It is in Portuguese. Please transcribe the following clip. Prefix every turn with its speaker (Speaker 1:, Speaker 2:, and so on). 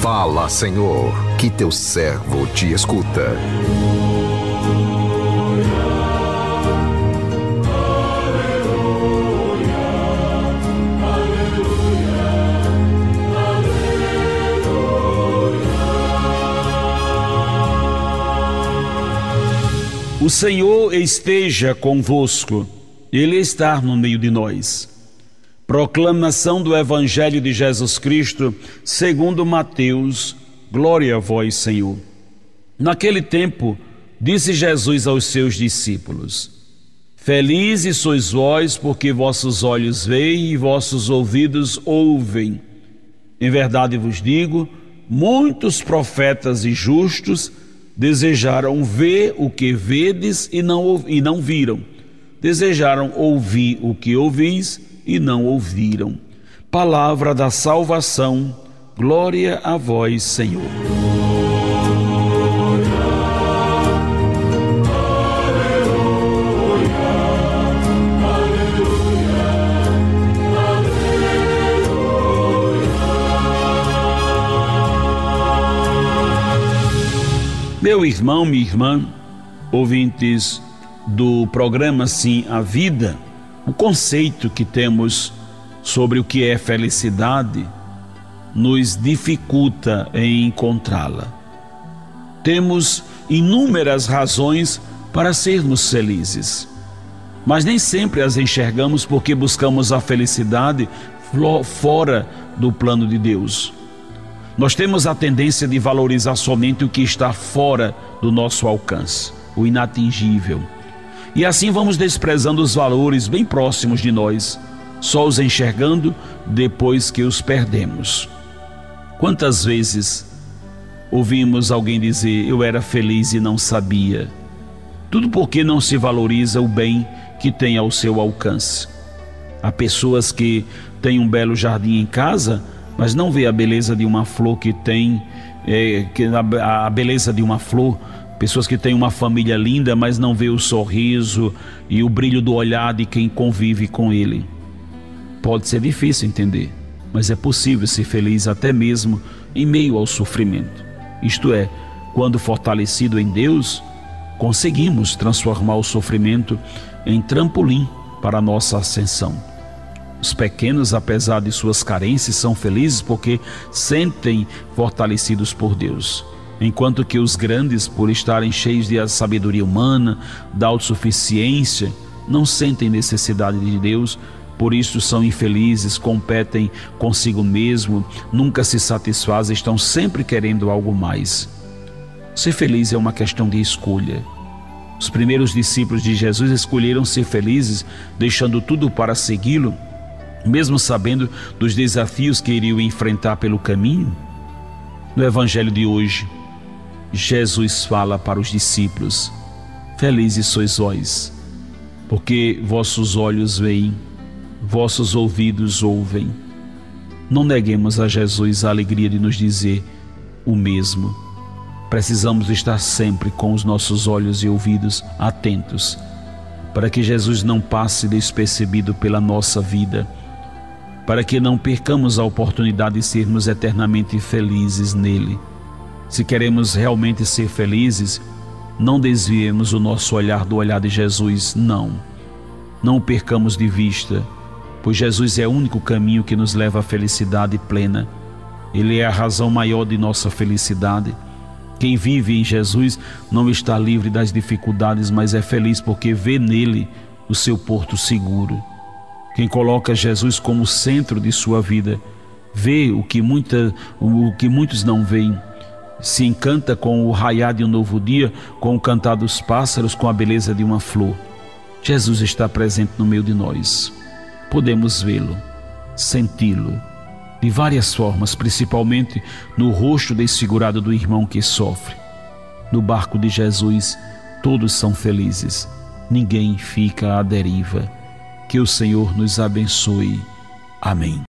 Speaker 1: Fala, Senhor, que teu servo te escuta.
Speaker 2: O Senhor esteja convosco, Ele está no meio de nós. Proclamação do Evangelho de Jesus Cristo, segundo Mateus. Glória a vós, Senhor. Naquele tempo, disse Jesus aos seus discípulos: Felizes sois vós, porque vossos olhos veem e vossos ouvidos ouvem. Em verdade vos digo, muitos profetas e justos desejaram ver o que vedes e não, e não viram, desejaram ouvir o que ouvis e não ouviram. Palavra da salvação, glória a vós, Senhor. Meu irmão, minha irmã, ouvintes do programa Sim a Vida, o conceito que temos sobre o que é felicidade nos dificulta em encontrá-la. Temos inúmeras razões para sermos felizes, mas nem sempre as enxergamos porque buscamos a felicidade fora do plano de Deus. Nós temos a tendência de valorizar somente o que está fora do nosso alcance, o inatingível. E assim vamos desprezando os valores bem próximos de nós, só os enxergando depois que os perdemos. Quantas vezes ouvimos alguém dizer: Eu era feliz e não sabia? Tudo porque não se valoriza o bem que tem ao seu alcance. Há pessoas que têm um belo jardim em casa mas não vê a beleza de uma flor que tem, é, que a, a beleza de uma flor. Pessoas que têm uma família linda, mas não vê o sorriso e o brilho do olhar de quem convive com ele. Pode ser difícil entender, mas é possível ser feliz até mesmo em meio ao sofrimento. Isto é, quando fortalecido em Deus, conseguimos transformar o sofrimento em trampolim para a nossa ascensão. Os pequenos, apesar de suas carências, são felizes porque sentem fortalecidos por Deus. Enquanto que os grandes, por estarem cheios de sabedoria humana, da autossuficiência, não sentem necessidade de Deus, por isso são infelizes, competem consigo mesmo, nunca se satisfazem, estão sempre querendo algo mais. Ser feliz é uma questão de escolha. Os primeiros discípulos de Jesus escolheram ser felizes, deixando tudo para segui-lo mesmo sabendo dos desafios que iriam enfrentar pelo caminho? No Evangelho de hoje, Jesus fala para os discípulos: Felizes sois vós, porque vossos olhos veem, vossos ouvidos ouvem. Não neguemos a Jesus a alegria de nos dizer o mesmo. Precisamos estar sempre com os nossos olhos e ouvidos atentos, para que Jesus não passe despercebido pela nossa vida para que não percamos a oportunidade de sermos eternamente felizes nele. Se queremos realmente ser felizes, não desviemos o nosso olhar do olhar de Jesus, não. Não o percamos de vista, pois Jesus é o único caminho que nos leva à felicidade plena. Ele é a razão maior de nossa felicidade. Quem vive em Jesus não está livre das dificuldades, mas é feliz porque vê nele o seu porto seguro. Quem coloca Jesus como centro de sua vida vê o que, muita, o que muitos não veem. Se encanta com o raiar de um novo dia, com o cantar dos pássaros, com a beleza de uma flor. Jesus está presente no meio de nós. Podemos vê-lo, senti-lo, de várias formas, principalmente no rosto desfigurado do irmão que sofre. No barco de Jesus, todos são felizes, ninguém fica à deriva. Que o Senhor nos abençoe. Amém.